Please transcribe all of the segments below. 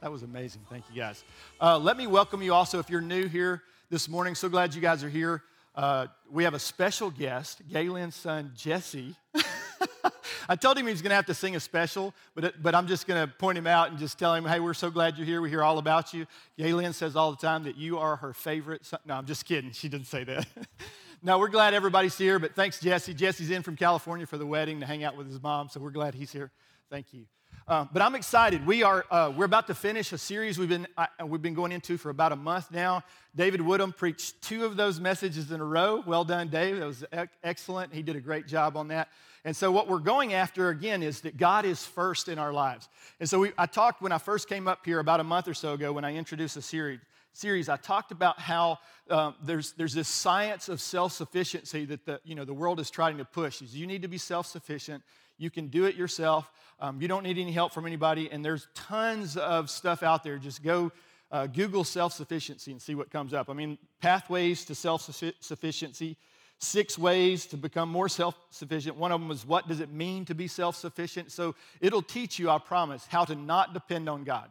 That was amazing. Thank you, guys. Uh, let me welcome you also if you're new here this morning. So glad you guys are here. Uh, we have a special guest, Galen's son, Jesse. I told him he was going to have to sing a special, but, but I'm just going to point him out and just tell him, hey, we're so glad you're here. We hear all about you. Galen says all the time that you are her favorite son. No, I'm just kidding. She didn't say that. no, we're glad everybody's here, but thanks, Jesse. Jesse's in from California for the wedding to hang out with his mom, so we're glad he's here. Thank you. Uh, but I'm excited. We are uh, we're about to finish a series we've been uh, we've been going into for about a month now. David Woodham preached two of those messages in a row. Well done, Dave. That was excellent. He did a great job on that. And so what we're going after again is that God is first in our lives. And so we, I talked when I first came up here about a month or so ago when I introduced the series. Series, I talked about how uh, there's, there's this science of self-sufficiency that the, you know, the world is trying to push. Is you need to be self-sufficient. You can do it yourself. Um, you don't need any help from anybody. And there's tons of stuff out there. Just go uh, Google self sufficiency and see what comes up. I mean, pathways to self sufficiency, six ways to become more self sufficient. One of them is what does it mean to be self sufficient? So it'll teach you, I promise, how to not depend on God.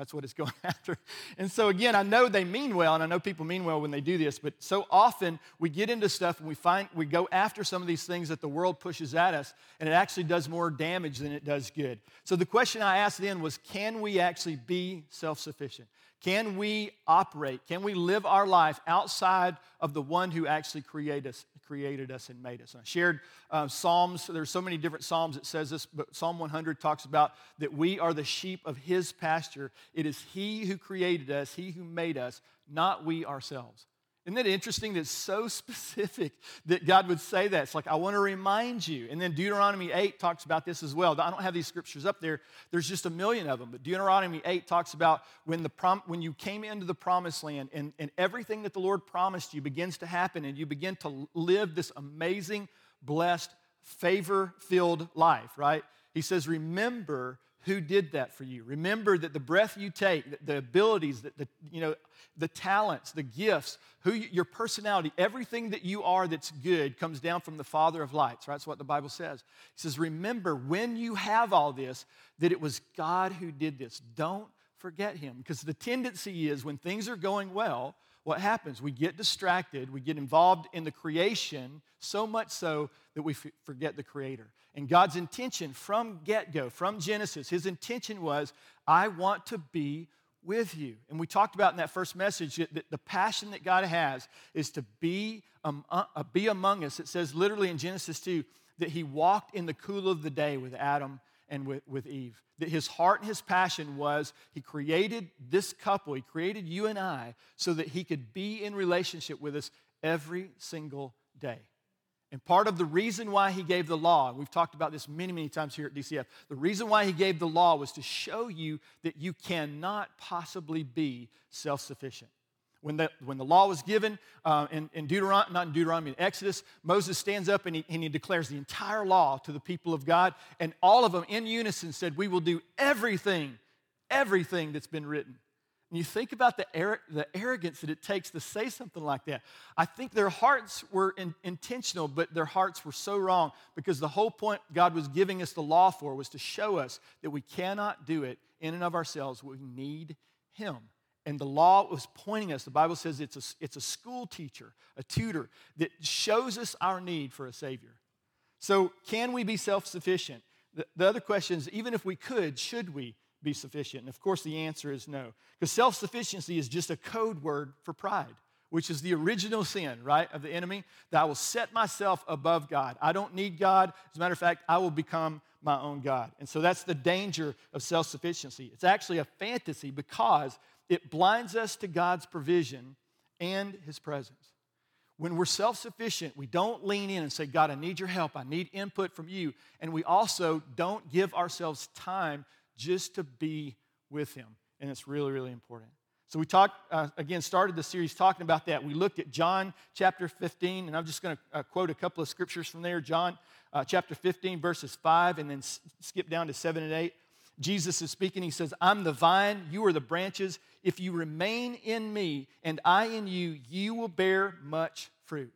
That's what it's going after. And so, again, I know they mean well, and I know people mean well when they do this, but so often we get into stuff and we find we go after some of these things that the world pushes at us, and it actually does more damage than it does good. So, the question I asked then was can we actually be self sufficient? Can we operate? Can we live our life outside of the one who actually created us, created us and made us. And I shared uh, Psalms. There's so many different Psalms that says this, but Psalm 100 talks about that we are the sheep of his pasture. It is he who created us, he who made us, not we ourselves. Isn't it interesting that it's so specific that God would say that? It's like, I want to remind you. And then Deuteronomy 8 talks about this as well. I don't have these scriptures up there, there's just a million of them. But Deuteronomy 8 talks about when, the prom- when you came into the promised land and, and everything that the Lord promised you begins to happen, and you begin to live this amazing, blessed, favor filled life, right? He says, Remember who did that for you. Remember that the breath you take, the abilities, that the, you know, the talents, the gifts, who you, your personality, everything that you are that's good comes down from the Father of lights, right? That's what the Bible says. He says, remember when you have all this, that it was God who did this. Don't forget him. Because the tendency is when things are going well, what happens? We get distracted, we get involved in the creation so much so that we f- forget the Creator. And God's intention from get go, from Genesis, His intention was, I want to be with you. And we talked about in that first message that the passion that God has is to be, um, uh, be among us. It says literally in Genesis 2 that He walked in the cool of the day with Adam and with, with Eve. That his heart and his passion was he created this couple, he created you and I, so that he could be in relationship with us every single day. And part of the reason why he gave the law, and we've talked about this many, many times here at DCF, the reason why he gave the law was to show you that you cannot possibly be self sufficient. When the, when the law was given uh, in, in Deuteronomy, not in Deuteronomy, in Exodus, Moses stands up and he, and he declares the entire law to the people of God, and all of them in unison said, We will do everything, everything that's been written. And you think about the, ar- the arrogance that it takes to say something like that. I think their hearts were in- intentional, but their hearts were so wrong because the whole point God was giving us the law for was to show us that we cannot do it in and of ourselves. We need Him. And the law was pointing us, the Bible says it's a, it's a school teacher, a tutor, that shows us our need for a Savior. So, can we be self sufficient? The, the other question is even if we could, should we be sufficient? And of course, the answer is no. Because self sufficiency is just a code word for pride, which is the original sin, right, of the enemy, that I will set myself above God. I don't need God. As a matter of fact, I will become my own God. And so that's the danger of self sufficiency. It's actually a fantasy because it blinds us to God's provision and His presence. When we're self sufficient, we don't lean in and say, God, I need your help. I need input from you. And we also don't give ourselves time just to be with Him. And it's really, really important. So we talked, uh, again, started the series talking about that. We looked at John chapter 15, and I'm just going to uh, quote a couple of scriptures from there. John uh, chapter 15, verses 5, and then s- skip down to 7 and 8. Jesus is speaking. He says, I'm the vine, you are the branches. If you remain in me and I in you, you will bear much fruit.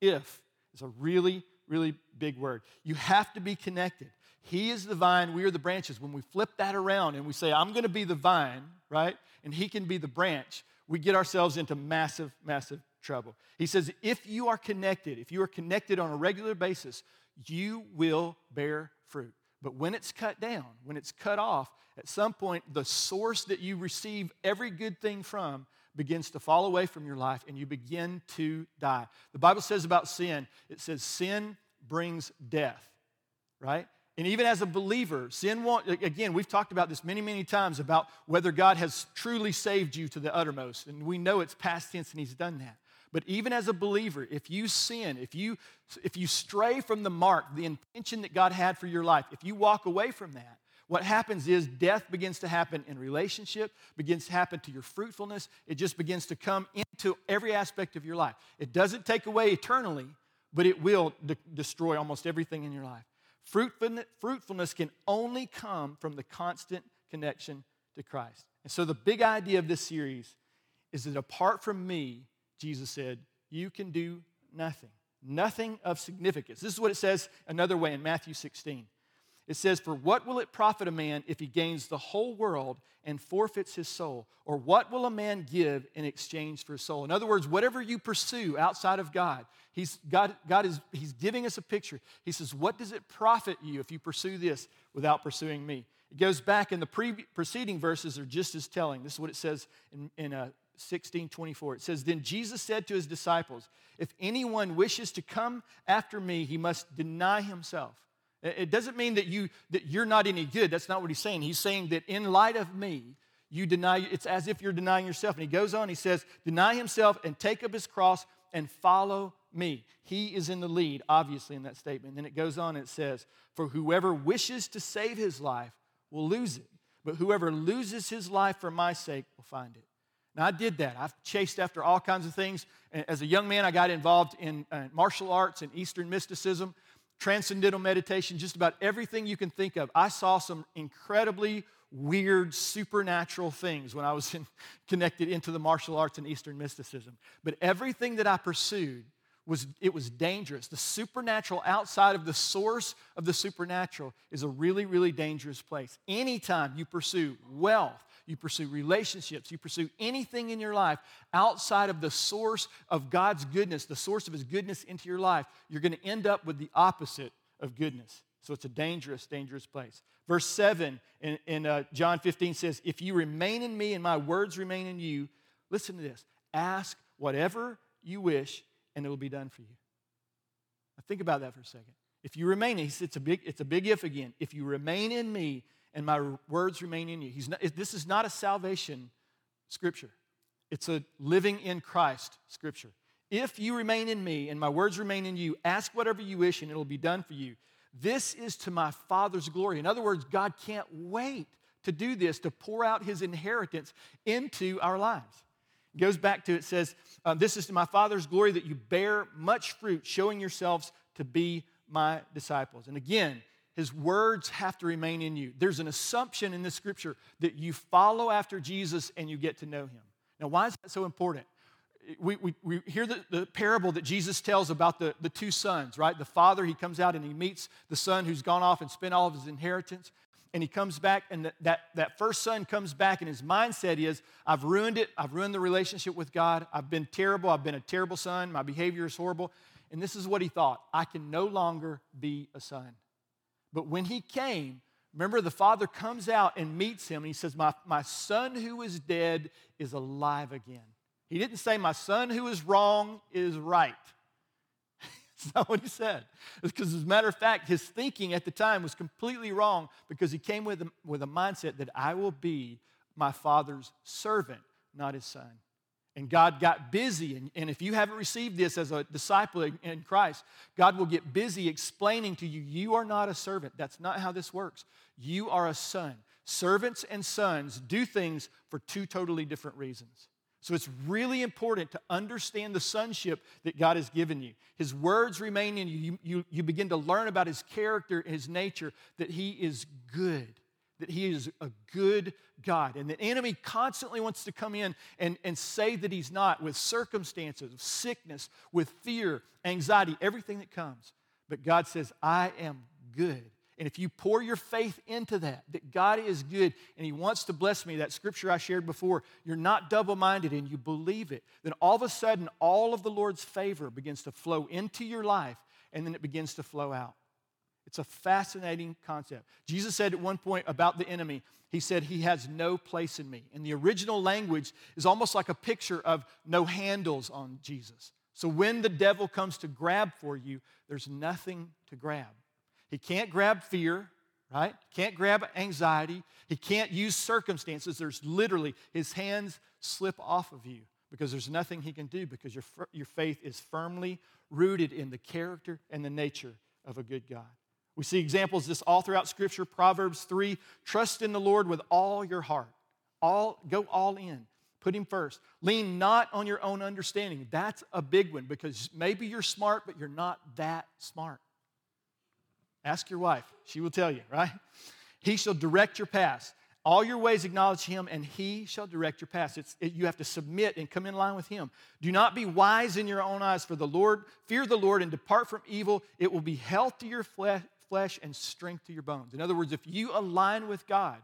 If is a really, really big word. You have to be connected. He is the vine, we are the branches. When we flip that around and we say, I'm going to be the vine, right? And He can be the branch, we get ourselves into massive, massive trouble. He says, if you are connected, if you are connected on a regular basis, you will bear fruit. But when it's cut down, when it's cut off, at some point, the source that you receive every good thing from begins to fall away from your life and you begin to die. The Bible says about sin, it says sin brings death, right? And even as a believer, sin won't, again, we've talked about this many, many times about whether God has truly saved you to the uttermost. And we know it's past tense and He's done that. But even as a believer, if you sin, if you, if you stray from the mark, the intention that God had for your life, if you walk away from that, what happens is death begins to happen in relationship, begins to happen to your fruitfulness. It just begins to come into every aspect of your life. It doesn't take away eternally, but it will de- destroy almost everything in your life. Fruitfulness can only come from the constant connection to Christ. And so, the big idea of this series is that apart from me, Jesus said, you can do nothing. Nothing of significance. This is what it says another way in Matthew 16. It says, For what will it profit a man if he gains the whole world and forfeits his soul? Or what will a man give in exchange for his soul? In other words, whatever you pursue outside of God, he's, God, God is he's giving us a picture. He says, What does it profit you if you pursue this without pursuing me? It goes back in the pre- preceding verses are just as telling. This is what it says in, in uh, 16 24. It says, Then Jesus said to his disciples, If anyone wishes to come after me, he must deny himself it doesn't mean that, you, that you're not any good. That's not what he's saying. He's saying that in light of me, you deny, it's as if you're denying yourself. And he goes on, he says, deny himself and take up his cross and follow me. He is in the lead, obviously, in that statement. Then it goes on it says, For whoever wishes to save his life will lose it, but whoever loses his life for my sake will find it. Now, I did that. I've chased after all kinds of things. As a young man, I got involved in uh, martial arts and Eastern mysticism transcendental meditation, just about everything you can think of. I saw some incredibly weird supernatural things when I was in, connected into the martial arts and Eastern mysticism. But everything that I pursued was it was dangerous. The supernatural outside of the source of the supernatural is a really, really dangerous place. Anytime you pursue wealth, you pursue relationships, you pursue anything in your life outside of the source of God's goodness, the source of His goodness into your life, you're going to end up with the opposite of goodness. So it's a dangerous, dangerous place. Verse 7 in, in uh, John 15 says, If you remain in me and my words remain in you, listen to this ask whatever you wish and it will be done for you. Now think about that for a second. If you remain, it's a big, it's a big if again. If you remain in me and my words remain in you. He's not, this is not a salvation scripture, it's a living in Christ scripture. If you remain in me and my words remain in you, ask whatever you wish and it'll be done for you. This is to my Father's glory. In other words, God can't wait to do this, to pour out his inheritance into our lives. It goes back to it says, uh, This is to my Father's glory that you bear much fruit, showing yourselves to be my disciples. And again, his words have to remain in you. There's an assumption in this scripture that you follow after Jesus and you get to know him. Now, why is that so important? We, we, we hear the, the parable that Jesus tells about the, the two sons, right? The father, he comes out and he meets the son who's gone off and spent all of his inheritance. And he comes back, and that, that, that first son comes back, and his mindset is, I've ruined it. I've ruined the relationship with God. I've been terrible. I've been a terrible son. My behavior is horrible. And this is what he thought I can no longer be a son. But when he came, remember the father comes out and meets him and he says, My, my son who is dead is alive again. He didn't say, My son who is wrong is right. That's not what he said. Because, as a matter of fact, his thinking at the time was completely wrong because he came with a, with a mindset that I will be my father's servant, not his son. And God got busy. And, and if you haven't received this as a disciple in Christ, God will get busy explaining to you, you are not a servant. That's not how this works. You are a son. Servants and sons do things for two totally different reasons. So it's really important to understand the sonship that God has given you. His words remain in you. You, you, you begin to learn about his character, his nature, that he is good that he is a good God. And the enemy constantly wants to come in and, and say that he's not with circumstances, with sickness, with fear, anxiety, everything that comes. But God says, I am good. And if you pour your faith into that, that God is good and He wants to bless me, that scripture I shared before, you're not double minded and you believe it, then all of a sudden all of the Lord's favor begins to flow into your life and then it begins to flow out. It's a fascinating concept. Jesus said at one point about the enemy, He said, He has no place in me. And the original language is almost like a picture of no handles on Jesus. So when the devil comes to grab for you, there's nothing to grab. He can't grab fear, right? Can't grab anxiety. He can't use circumstances. There's literally, his hands slip off of you because there's nothing he can do because your, your faith is firmly rooted in the character and the nature of a good God. We see examples this all throughout Scripture. Proverbs 3 trust in the Lord with all your heart. All, go all in. Put him first. Lean not on your own understanding. That's a big one because maybe you're smart, but you're not that smart. Ask your wife, she will tell you, right? He shall direct your paths. All your ways acknowledge him, and he shall direct your paths. It, you have to submit and come in line with him. Do not be wise in your own eyes, for the Lord, fear the Lord and depart from evil. It will be health to your flesh, flesh and strength to your bones. In other words, if you align with God,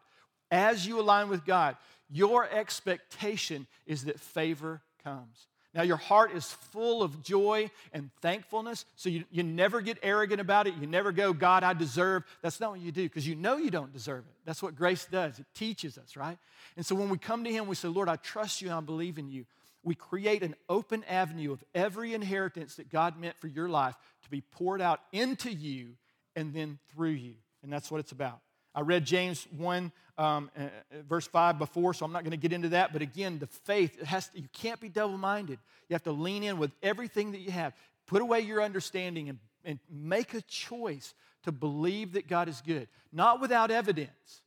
as you align with God, your expectation is that favor comes. Now, your heart is full of joy and thankfulness, so you, you never get arrogant about it. You never go, God, I deserve. That's not what you do because you know you don't deserve it. That's what grace does, it teaches us, right? And so when we come to Him, we say, Lord, I trust you and I believe in you. We create an open avenue of every inheritance that God meant for your life to be poured out into you and then through you. And that's what it's about. I read James 1, um, uh, uh, verse 5 before, so I'm not going to get into that. But again, the faith, it has to, you can't be double minded. You have to lean in with everything that you have. Put away your understanding and, and make a choice to believe that God is good, not without evidence.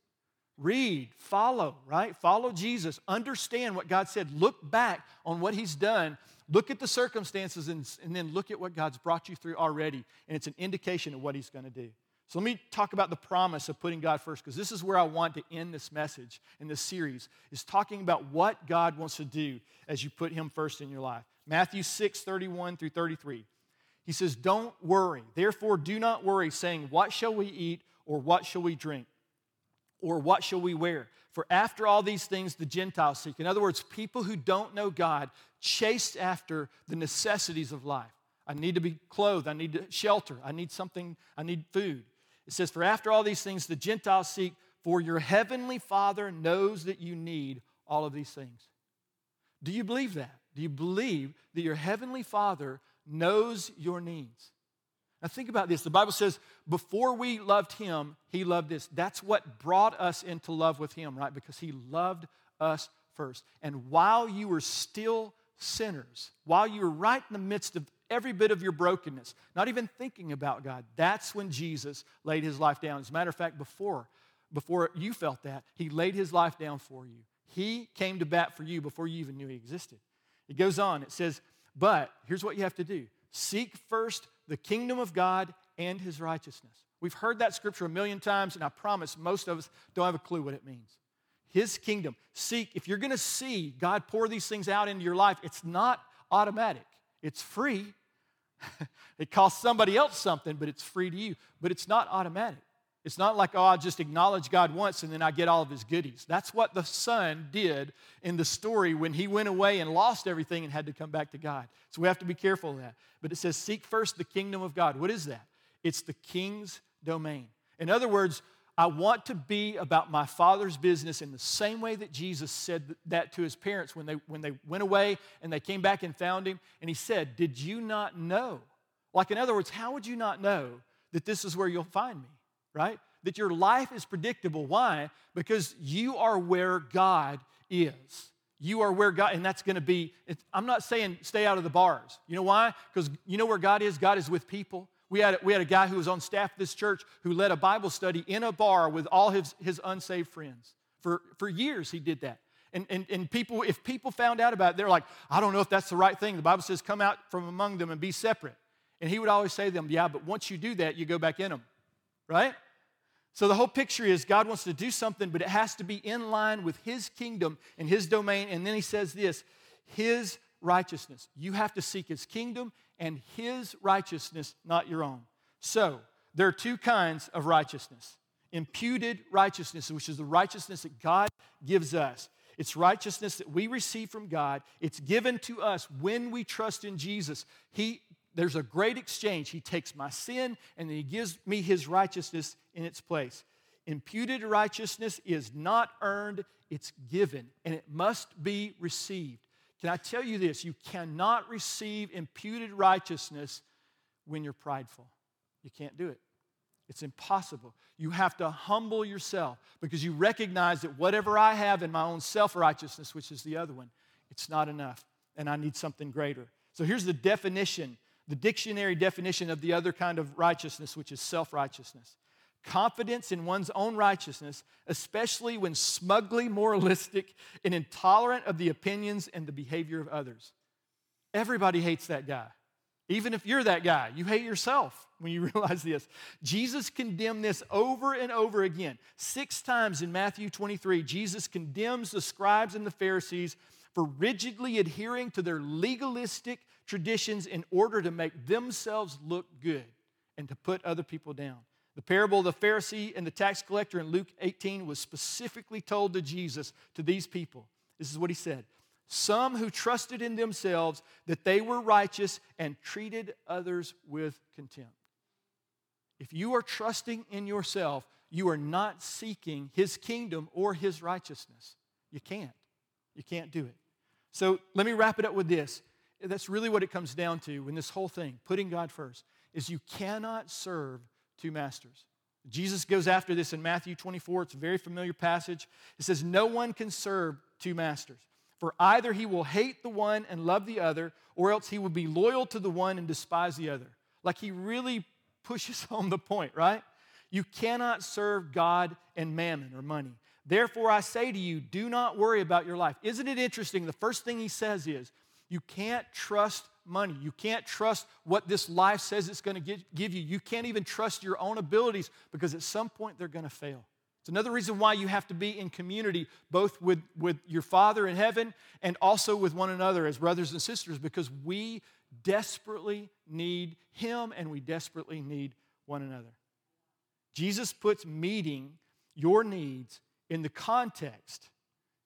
Read, follow, right? Follow Jesus. Understand what God said. Look back on what He's done. Look at the circumstances and, and then look at what God's brought you through already. And it's an indication of what He's going to do. So let me talk about the promise of putting God first because this is where I want to end this message in this series is talking about what God wants to do as you put him first in your life. Matthew 6, 31 through 33. He says, Don't worry. Therefore, do not worry, saying, What shall we eat, or what shall we drink, or what shall we wear? For after all these things the Gentiles seek. In other words, people who don't know God chase after the necessities of life. I need to be clothed. I need shelter. I need something. I need food. It says, For after all these things the Gentiles seek, for your heavenly Father knows that you need all of these things. Do you believe that? Do you believe that your heavenly Father knows your needs? Now, think about this. The Bible says, before we loved him, he loved us. That's what brought us into love with him, right? Because he loved us first. And while you were still sinners, while you were right in the midst of every bit of your brokenness, not even thinking about God. That's when Jesus laid his life down. As a matter of fact, before, before you felt that, he laid his life down for you. He came to bat for you before you even knew he existed. It goes on, it says, But here's what you have to do seek first the kingdom of God and his righteousness. We've heard that scripture a million times, and I promise most of us don't have a clue what it means. His kingdom. Seek, if you're gonna see God pour these things out into your life, it's not automatic, it's free. it costs somebody else something, but it's free to you. But it's not automatic. It's not like, oh, I just acknowledge God once and then I get all of his goodies. That's what the son did in the story when he went away and lost everything and had to come back to God. So we have to be careful of that. But it says, seek first the kingdom of God. What is that? It's the king's domain. In other words, I want to be about my father's business in the same way that Jesus said that to his parents when they, when they went away and they came back and found him. And he said, Did you not know? Like, in other words, how would you not know that this is where you'll find me, right? That your life is predictable. Why? Because you are where God is. You are where God, and that's going to be, I'm not saying stay out of the bars. You know why? Because you know where God is? God is with people. We had, we had a guy who was on staff at this church who led a Bible study in a bar with all his, his unsaved friends. For, for years, he did that. And, and, and people, if people found out about it, they're like, I don't know if that's the right thing. The Bible says, come out from among them and be separate. And he would always say to them, Yeah, but once you do that, you go back in them, right? So the whole picture is God wants to do something, but it has to be in line with his kingdom and his domain. And then he says this his righteousness. You have to seek his kingdom and his righteousness, not your own. So, there are two kinds of righteousness imputed righteousness, which is the righteousness that God gives us. It's righteousness that we receive from God. It's given to us when we trust in Jesus. He, there's a great exchange. He takes my sin and then He gives me His righteousness in its place. Imputed righteousness is not earned, it's given, and it must be received. Can I tell you this? You cannot receive imputed righteousness when you're prideful. You can't do it. It's impossible. You have to humble yourself because you recognize that whatever I have in my own self righteousness, which is the other one, it's not enough, and I need something greater. So here's the definition, the dictionary definition of the other kind of righteousness, which is self righteousness confidence in one's own righteousness, especially when smugly moralistic and intolerant of the opinions and the behavior of others. Everybody hates that guy. Even if you're that guy, you hate yourself when you realize this. Jesus condemned this over and over again. Six times in Matthew 23, Jesus condemns the scribes and the Pharisees for rigidly adhering to their legalistic traditions in order to make themselves look good and to put other people down. The parable of the Pharisee and the tax collector in Luke 18 was specifically told to Jesus, to these people. This is what he said Some who trusted in themselves that they were righteous and treated others with contempt. If you are trusting in yourself, you are not seeking his kingdom or his righteousness. You can't. You can't do it. So let me wrap it up with this. That's really what it comes down to in this whole thing, putting God first, is you cannot serve two masters. Jesus goes after this in Matthew 24. It's a very familiar passage. It says, No one can serve two masters. For either he will hate the one and love the other, or else he will be loyal to the one and despise the other. Like he really pushes home the point, right? You cannot serve God and mammon or money. Therefore, I say to you, do not worry about your life. Isn't it interesting? The first thing he says is, you can't trust money. You can't trust what this life says it's going to give you. You can't even trust your own abilities because at some point they're going to fail. It's another reason why you have to be in community, both with, with your Father in heaven and also with one another as brothers and sisters, because we desperately need Him and we desperately need one another. Jesus puts meeting your needs in the context,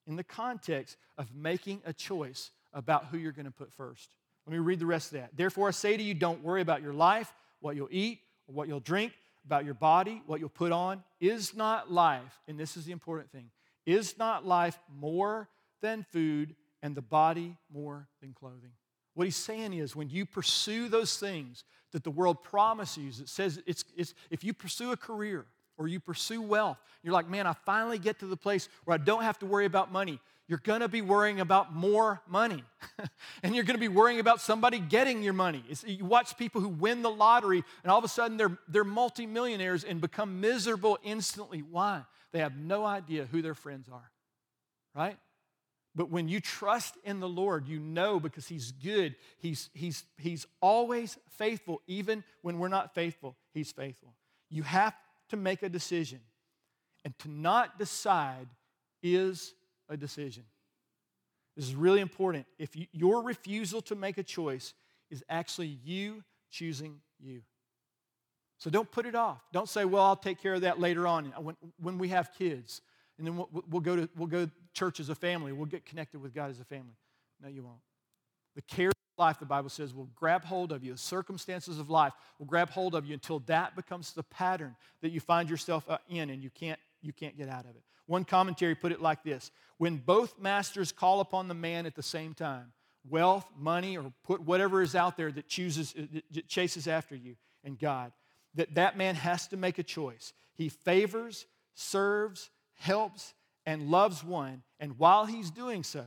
in the context of making a choice about who you're going to put first. Let me read the rest of that. Therefore, I say to you, don't worry about your life, what you'll eat, or what you'll drink, about your body, what you'll put on. Is not life, and this is the important thing, is not life more than food and the body more than clothing? What he's saying is when you pursue those things that the world promises, it says it's, it's, if you pursue a career or you pursue wealth, you're like, man, I finally get to the place where I don't have to worry about money you're going to be worrying about more money. and you're going to be worrying about somebody getting your money. It's, you watch people who win the lottery and all of a sudden they're, they're multimillionaires and become miserable instantly. Why? They have no idea who their friends are, right? But when you trust in the Lord, you know because He's good. He's, he's, he's always faithful, even when we're not faithful, He's faithful. You have to make a decision. And to not decide is a decision. This is really important. If you, your refusal to make a choice is actually you choosing you. So don't put it off. Don't say, well, I'll take care of that later on when, when we have kids. And then we'll, we'll, go to, we'll go to church as a family. We'll get connected with God as a family. No, you won't. The cares of life, the Bible says, will grab hold of you. The circumstances of life will grab hold of you until that becomes the pattern that you find yourself uh, in and you can't, you can't get out of it. One commentary put it like this When both masters call upon the man at the same time, wealth, money, or put whatever is out there that chooses, uh, that chases after you, and God, that that man has to make a choice. He favors, serves, helps, and loves one, and while he's doing so,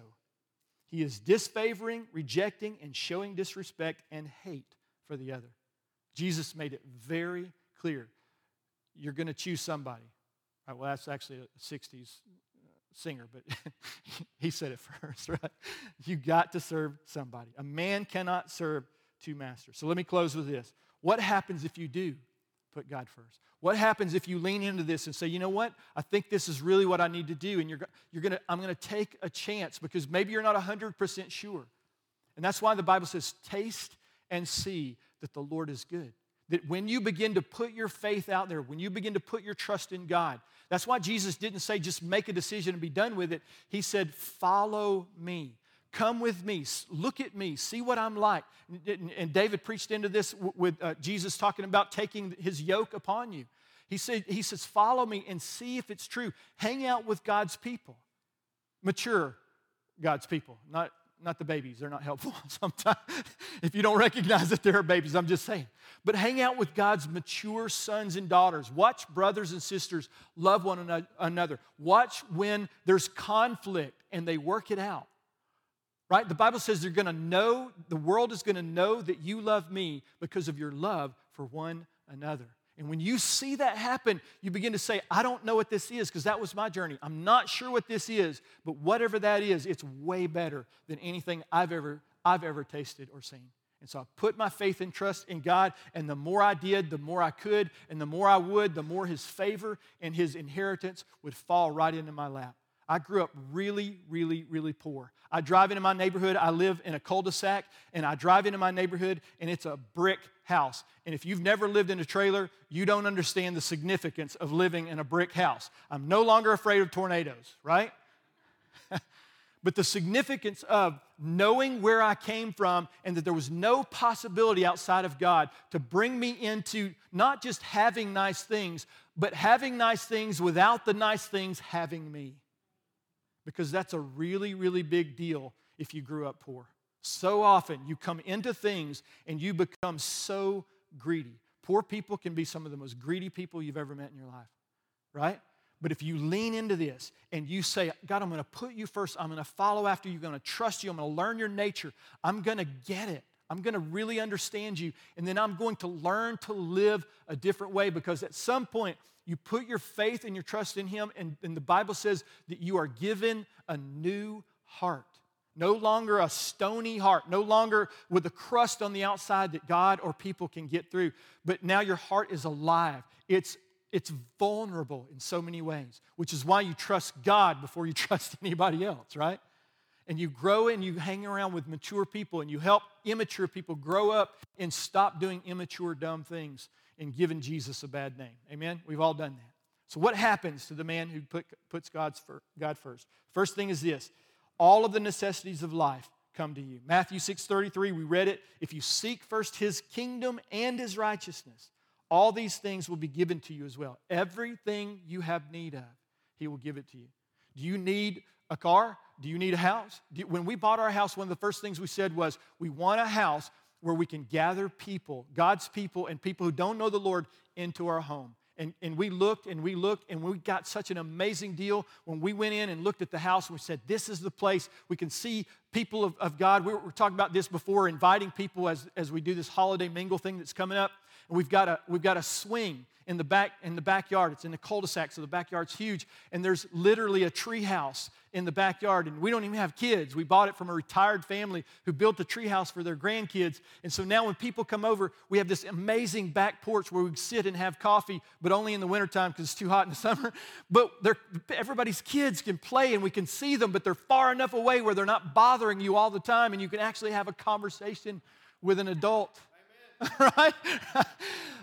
he is disfavoring, rejecting, and showing disrespect and hate for the other. Jesus made it very clear. You're going to choose somebody. Right, well, that's actually a 60s singer, but he said it first, right? You got to serve somebody. A man cannot serve two masters. So let me close with this. What happens if you do put God first? What happens if you lean into this and say, you know what? I think this is really what I need to do, and you're, you're gonna, I'm going to take a chance because maybe you're not 100% sure. And that's why the Bible says, taste and see that the Lord is good. That when you begin to put your faith out there, when you begin to put your trust in God, that's why Jesus didn't say just make a decision and be done with it. He said, follow me. Come with me. Look at me. See what I'm like. And David preached into this with uh, Jesus talking about taking his yoke upon you. He, said, he says, Follow me and see if it's true. Hang out with God's people, mature God's people, not, not the babies. They're not helpful sometimes. if you don't recognize that they're babies, I'm just saying. But hang out with God's mature sons and daughters. Watch brothers and sisters love one another. Watch when there's conflict and they work it out right? The Bible says they're going to know, the world is going to know that you love me because of your love for one another. And when you see that happen, you begin to say, I don't know what this is because that was my journey. I'm not sure what this is, but whatever that is, it's way better than anything I've ever, I've ever tasted or seen. And so I put my faith and trust in God, and the more I did, the more I could, and the more I would, the more His favor and His inheritance would fall right into my lap. I grew up really, really, really poor. I drive into my neighborhood. I live in a cul de sac, and I drive into my neighborhood, and it's a brick house. And if you've never lived in a trailer, you don't understand the significance of living in a brick house. I'm no longer afraid of tornadoes, right? but the significance of knowing where I came from and that there was no possibility outside of God to bring me into not just having nice things, but having nice things without the nice things having me because that's a really, really big deal if you grew up poor. So often you come into things and you become so greedy. Poor people can be some of the most greedy people you've ever met in your life, right? But if you lean into this and you say, God, I'm going to put you first, I'm going to follow after you, I'm going to trust you, I'm going to learn your nature, I'm going to get it. I'm going to really understand you, and then I'm going to learn to live a different way because at some point you put your faith and your trust in Him, and, and the Bible says that you are given a new heart. No longer a stony heart, no longer with a crust on the outside that God or people can get through, but now your heart is alive. It's, it's vulnerable in so many ways, which is why you trust God before you trust anybody else, right? And you grow and you hang around with mature people and you help immature people grow up and stop doing immature, dumb things and giving Jesus a bad name. Amen? We've all done that. So, what happens to the man who put, puts God's for, God first? First thing is this all of the necessities of life come to you. Matthew 6 33, we read it. If you seek first his kingdom and his righteousness, all these things will be given to you as well. Everything you have need of, he will give it to you. Do you need a car? Do you need a house? When we bought our house, one of the first things we said was, we want a house where we can gather people, God's people, and people who don't know the Lord into our home. And, and we looked and we looked and we got such an amazing deal when we went in and looked at the house and we said, This is the place we can see people of, of God. We were, we were talking about this before, inviting people as, as we do this holiday mingle thing that's coming up. And we've got a, we've got a swing in the back in the backyard. It's in the cul-de-sac, so the backyard's huge. And there's literally a tree house in the backyard. And we don't even have kids. We bought it from a retired family who built a tree house for their grandkids. And so now when people come over, we have this amazing back porch where we sit and have coffee, but only in the wintertime because it's too hot in the summer. But everybody's kids can play and we can see them, but they're far enough away where they're not bothering you all the time and you can actually have a conversation with an adult. right?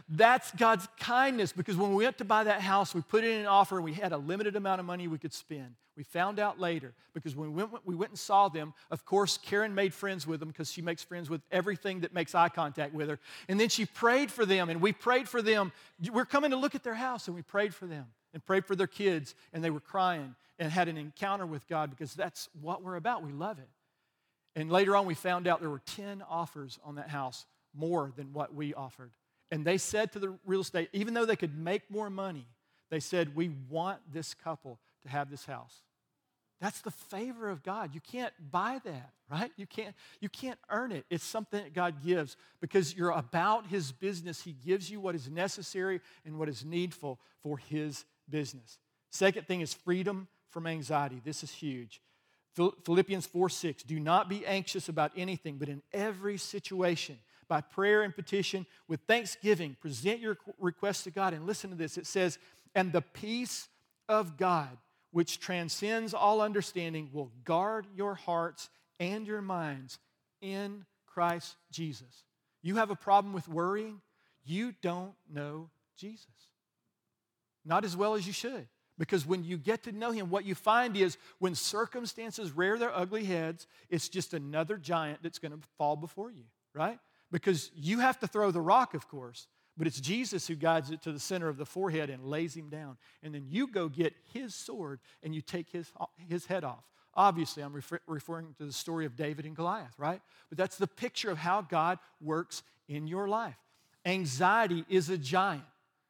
That's God's kindness because when we went to buy that house, we put in an offer and we had a limited amount of money we could spend. We found out later because when we went, we went and saw them, of course, Karen made friends with them because she makes friends with everything that makes eye contact with her. And then she prayed for them and we prayed for them. We're coming to look at their house and we prayed for them and prayed for their kids and they were crying and had an encounter with God because that's what we're about. We love it. And later on, we found out there were 10 offers on that house, more than what we offered. And they said to the real estate, even though they could make more money, they said, We want this couple to have this house. That's the favor of God. You can't buy that, right? You can't, you can't earn it. It's something that God gives because you're about His business. He gives you what is necessary and what is needful for His business. Second thing is freedom from anxiety. This is huge. Philippians 4 6. Do not be anxious about anything, but in every situation, by prayer and petition with thanksgiving. Present your requests to God. And listen to this it says, And the peace of God, which transcends all understanding, will guard your hearts and your minds in Christ Jesus. You have a problem with worrying? you don't know Jesus. Not as well as you should. Because when you get to know him, what you find is when circumstances rear their ugly heads, it's just another giant that's going to fall before you, right? Because you have to throw the rock, of course, but it's Jesus who guides it to the center of the forehead and lays him down. And then you go get his sword and you take his, his head off. Obviously, I'm refer- referring to the story of David and Goliath, right? But that's the picture of how God works in your life. Anxiety is a giant,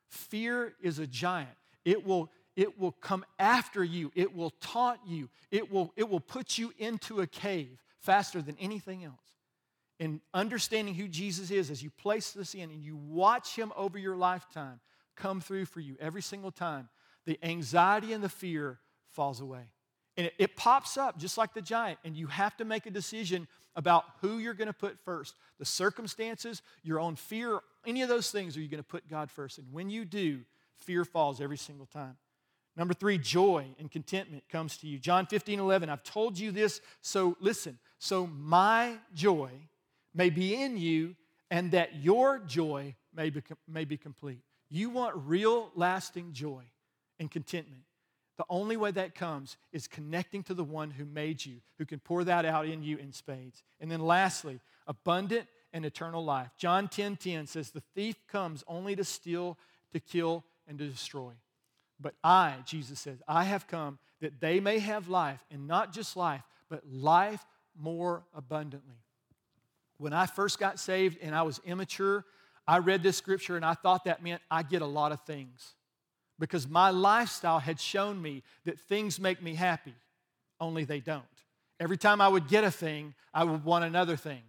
fear is a giant. It will it will come after you. It will taunt you. It will, it will put you into a cave faster than anything else. And understanding who Jesus is as you place this in and you watch him over your lifetime come through for you every single time, the anxiety and the fear falls away. And it, it pops up just like the giant, and you have to make a decision about who you're going to put first the circumstances, your own fear, any of those things, are you going to put God first? And when you do, fear falls every single time. Number three, joy and contentment comes to you. John 15, 11. I've told you this, so listen. So my joy may be in you, and that your joy may be, may be complete. You want real, lasting joy and contentment. The only way that comes is connecting to the one who made you, who can pour that out in you in spades. And then lastly, abundant and eternal life. John 10 10 says, The thief comes only to steal, to kill, and to destroy. But I, Jesus says, I have come that they may have life, and not just life, but life more abundantly. When I first got saved and I was immature, I read this scripture and I thought that meant I get a lot of things because my lifestyle had shown me that things make me happy, only they don't. Every time I would get a thing, I would want another thing.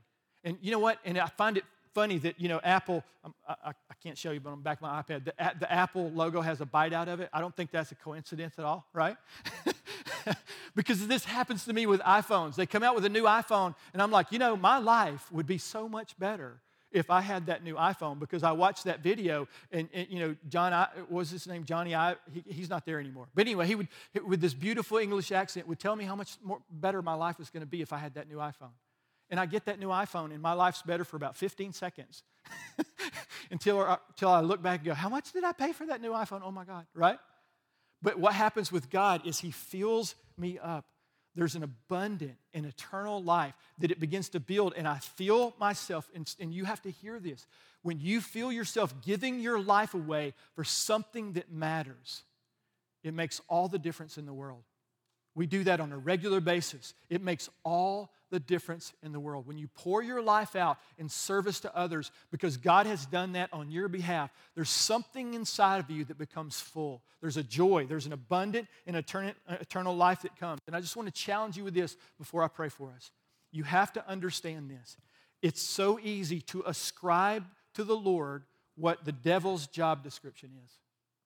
And you know what? And I find it funny that, you know, Apple, um, I, I, can't show you, but the back my iPad, the, the Apple logo has a bite out of it. I don't think that's a coincidence at all, right? because this happens to me with iPhones. They come out with a new iPhone, and I'm like, you know, my life would be so much better if I had that new iPhone because I watched that video and, and you know John I, was his name Jony Ive he, he's not there anymore but anyway he would with this beautiful English accent would tell me how much more better my life was going to be if I had that new iPhone and I get that new iPhone, and my life's better for about 15 seconds until, uh, until I look back and go, How much did I pay for that new iPhone? Oh my God, right? But what happens with God is He fills me up. There's an abundant and eternal life that it begins to build, and I feel myself, and, and you have to hear this. When you feel yourself giving your life away for something that matters, it makes all the difference in the world. We do that on a regular basis. It makes all the difference in the world. When you pour your life out in service to others because God has done that on your behalf, there's something inside of you that becomes full. There's a joy, there's an abundant and eternal life that comes. And I just want to challenge you with this before I pray for us. You have to understand this. It's so easy to ascribe to the Lord what the devil's job description is.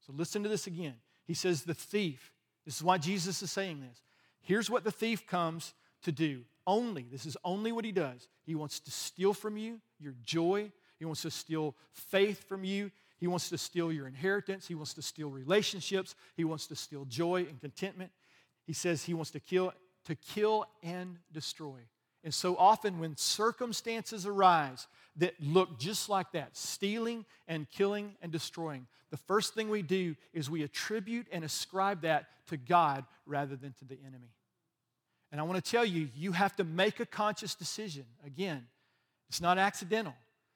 So listen to this again. He says, The thief, this is why Jesus is saying this. Here's what the thief comes to do only, this is only what he does. He wants to steal from you your joy, he wants to steal faith from you. He wants to steal your inheritance. He wants to steal relationships. He wants to steal joy and contentment. He says he wants to kill, to kill and destroy. And so often, when circumstances arise that look just like that stealing and killing and destroying the first thing we do is we attribute and ascribe that to God rather than to the enemy. And I want to tell you, you have to make a conscious decision. Again, it's not accidental.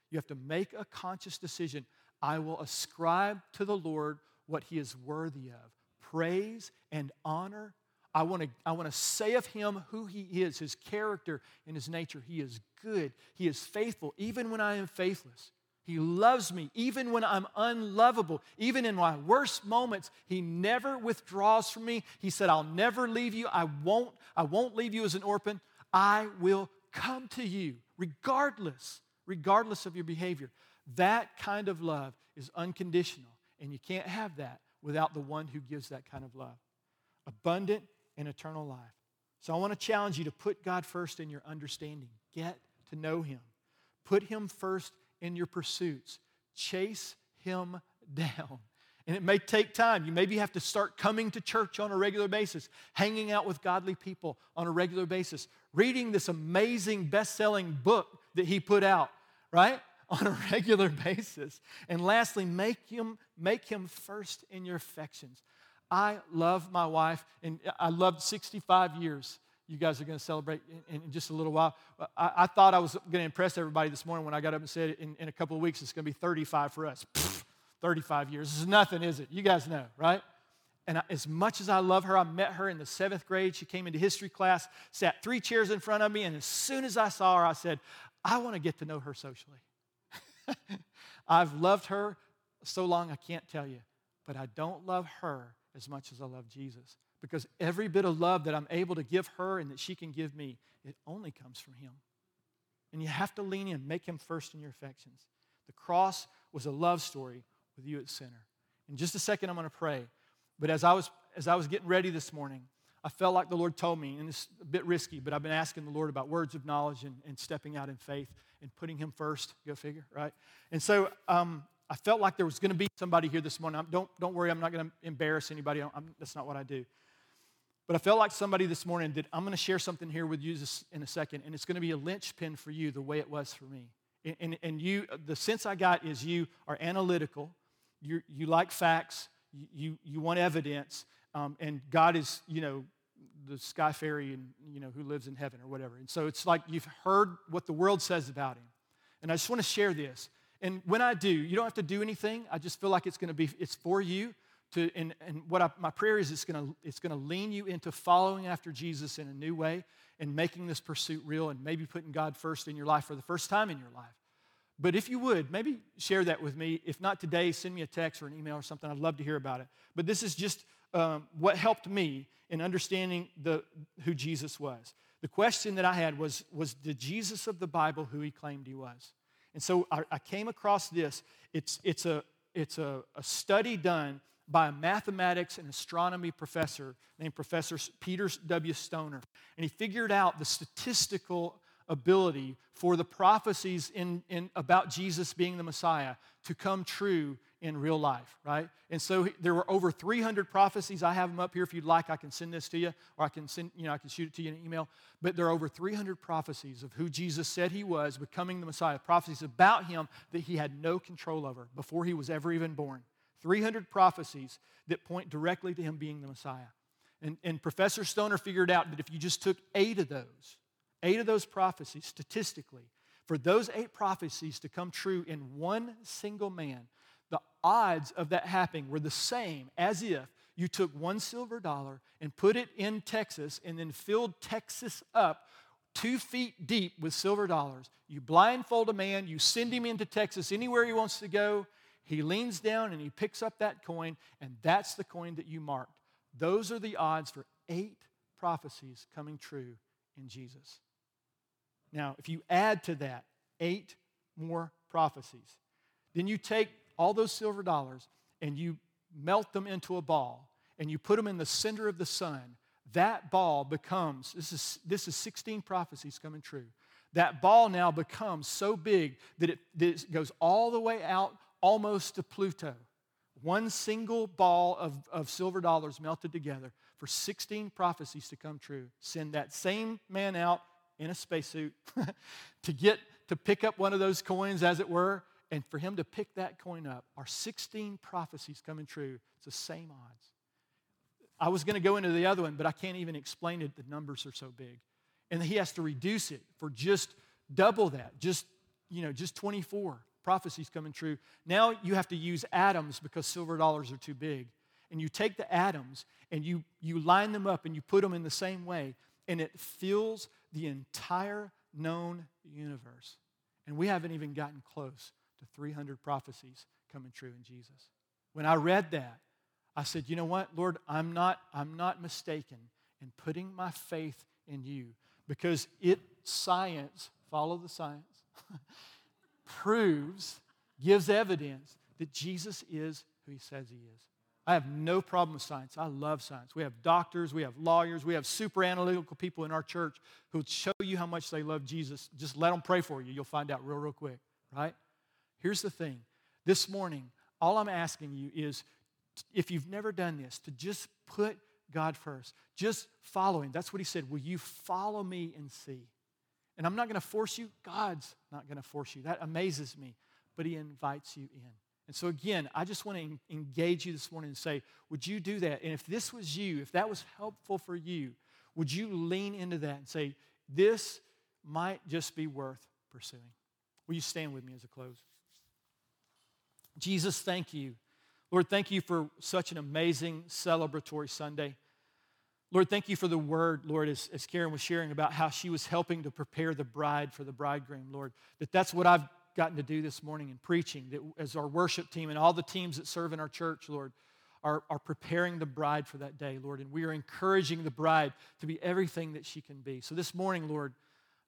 You have to make a conscious decision. I will ascribe to the Lord what he is worthy of praise and honor. I want to, I want to say of him who he is, his character and his nature. He is good, he is faithful, even when I am faithless. He loves me even when I'm unlovable. Even in my worst moments, he never withdraws from me. He said, I'll never leave you. I won't, I won't leave you as an orphan. I will come to you regardless, regardless of your behavior. That kind of love is unconditional, and you can't have that without the one who gives that kind of love. Abundant and eternal life. So I want to challenge you to put God first in your understanding. Get to know him. Put him first in your pursuits. Chase him down. And it may take time. You maybe have to start coming to church on a regular basis, hanging out with godly people on a regular basis, reading this amazing best selling book that he put out, right? on a regular basis. And lastly, make him, make him first in your affections. I love my wife, and I loved 65 years. You guys are going to celebrate in, in just a little while. I, I thought I was going to impress everybody this morning when I got up and said in, in a couple of weeks it's going to be 35 for us. Pfft, 35 years. This is nothing, is it? You guys know, right? And I, as much as I love her, I met her in the seventh grade. She came into history class, sat three chairs in front of me, and as soon as I saw her, I said, I want to get to know her socially. I've loved her so long I can't tell you, but I don't love her as much as I love Jesus. Because every bit of love that I'm able to give her and that she can give me, it only comes from Him. And you have to lean in, make Him first in your affections. The cross was a love story with you at center. In just a second, I'm going to pray. But as I was, as I was getting ready this morning, I felt like the Lord told me, and it's a bit risky, but I've been asking the Lord about words of knowledge and, and stepping out in faith and putting Him first. Go figure, right? And so um, I felt like there was going to be somebody here this morning. I'm, don't, don't worry, I'm not going to embarrass anybody. That's not what I do. But I felt like somebody this morning that I'm going to share something here with you in a second, and it's going to be a linchpin for you the way it was for me. And, and, and you, the sense I got is you are analytical, you you like facts, you, you want evidence, um, and God is, you know, the sky fairy and, you know, who lives in heaven or whatever. And so it's like you've heard what the world says about him. And I just want to share this. And when I do, you don't have to do anything. I just feel like it's going to be, it's for you. To, and, and what I, my prayer is it's going to it's going to lean you into following after Jesus in a new way and making this pursuit real and maybe putting God first in your life for the first time in your life. But if you would, maybe share that with me. If not today, send me a text or an email or something. I'd love to hear about it. But this is just um, what helped me in understanding the, who Jesus was. The question that I had was Was the Jesus of the Bible who he claimed he was? And so I, I came across this. It's, it's, a, it's a, a study done by a mathematics and astronomy professor named Professor Peter W. Stoner. And he figured out the statistical ability for the prophecies in, in, about Jesus being the Messiah to come true in real life, right? And so there were over 300 prophecies. I have them up here. If you'd like, I can send this to you, or I can send, you know, I can shoot it to you in an email. But there are over 300 prophecies of who Jesus said he was, becoming the Messiah. Prophecies about him that he had no control over before he was ever even born. 300 prophecies that point directly to him being the Messiah. And, and Professor Stoner figured out that if you just took eight of those Eight of those prophecies, statistically, for those eight prophecies to come true in one single man, the odds of that happening were the same as if you took one silver dollar and put it in Texas and then filled Texas up two feet deep with silver dollars. You blindfold a man, you send him into Texas anywhere he wants to go. He leans down and he picks up that coin, and that's the coin that you marked. Those are the odds for eight prophecies coming true in Jesus. Now, if you add to that eight more prophecies, then you take all those silver dollars and you melt them into a ball and you put them in the center of the sun. That ball becomes, this is, this is 16 prophecies coming true. That ball now becomes so big that it, that it goes all the way out almost to Pluto. One single ball of, of silver dollars melted together for 16 prophecies to come true. Send that same man out in a spacesuit to get to pick up one of those coins, as it were, and for him to pick that coin up are 16 prophecies coming true. It's the same odds. I was going to go into the other one, but I can't even explain it. The numbers are so big. And he has to reduce it for just double that, just, you know, just 24 prophecies coming true. Now you have to use atoms because silver dollars are too big. And you take the atoms and you, you line them up and you put them in the same way, and it fills the entire known universe. And we haven't even gotten close to 300 prophecies coming true in Jesus. When I read that, I said, you know what, Lord, I'm not, I'm not mistaken in putting my faith in you because it, science, follow the science, proves, gives evidence that Jesus is who he says he is. I have no problem with science. I love science. We have doctors, we have lawyers, we have super analytical people in our church who show you how much they love Jesus. Just let them pray for you. You'll find out real, real quick, right? Here's the thing this morning, all I'm asking you is if you've never done this, to just put God first. Just follow Him. That's what He said. Will you follow me and see? And I'm not going to force you. God's not going to force you. That amazes me. But He invites you in. And so, again, I just want to engage you this morning and say, would you do that? And if this was you, if that was helpful for you, would you lean into that and say, this might just be worth pursuing? Will you stand with me as a close? Jesus, thank you. Lord, thank you for such an amazing celebratory Sunday. Lord, thank you for the word, Lord, as, as Karen was sharing about how she was helping to prepare the bride for the bridegroom, Lord, that that's what I've gotten to do this morning in preaching, that as our worship team and all the teams that serve in our church, Lord, are, are preparing the bride for that day, Lord, and we are encouraging the bride to be everything that she can be. So this morning, Lord,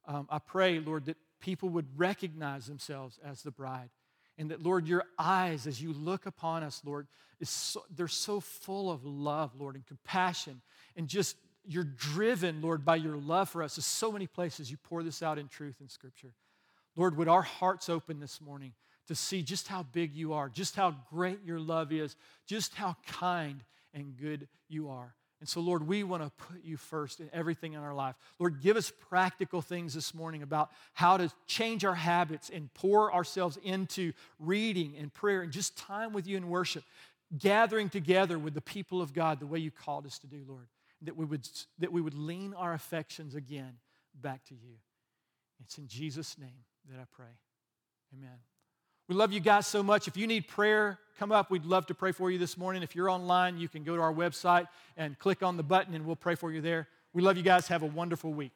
um, I pray, Lord, that people would recognize themselves as the bride. And that, Lord, your eyes, as you look upon us, Lord, is so, they're so full of love, Lord, and compassion. And just, you're driven, Lord, by your love for us. There's so many places you pour this out in truth in Scripture. Lord, would our hearts open this morning to see just how big you are, just how great your love is, just how kind and good you are. And so, Lord, we want to put you first in everything in our life. Lord, give us practical things this morning about how to change our habits and pour ourselves into reading and prayer and just time with you in worship, gathering together with the people of God the way you called us to do, Lord. That we would, that we would lean our affections again back to you. It's in Jesus' name that I pray. Amen. We love you guys so much. If you need prayer, come up. We'd love to pray for you this morning. If you're online, you can go to our website and click on the button, and we'll pray for you there. We love you guys. Have a wonderful week.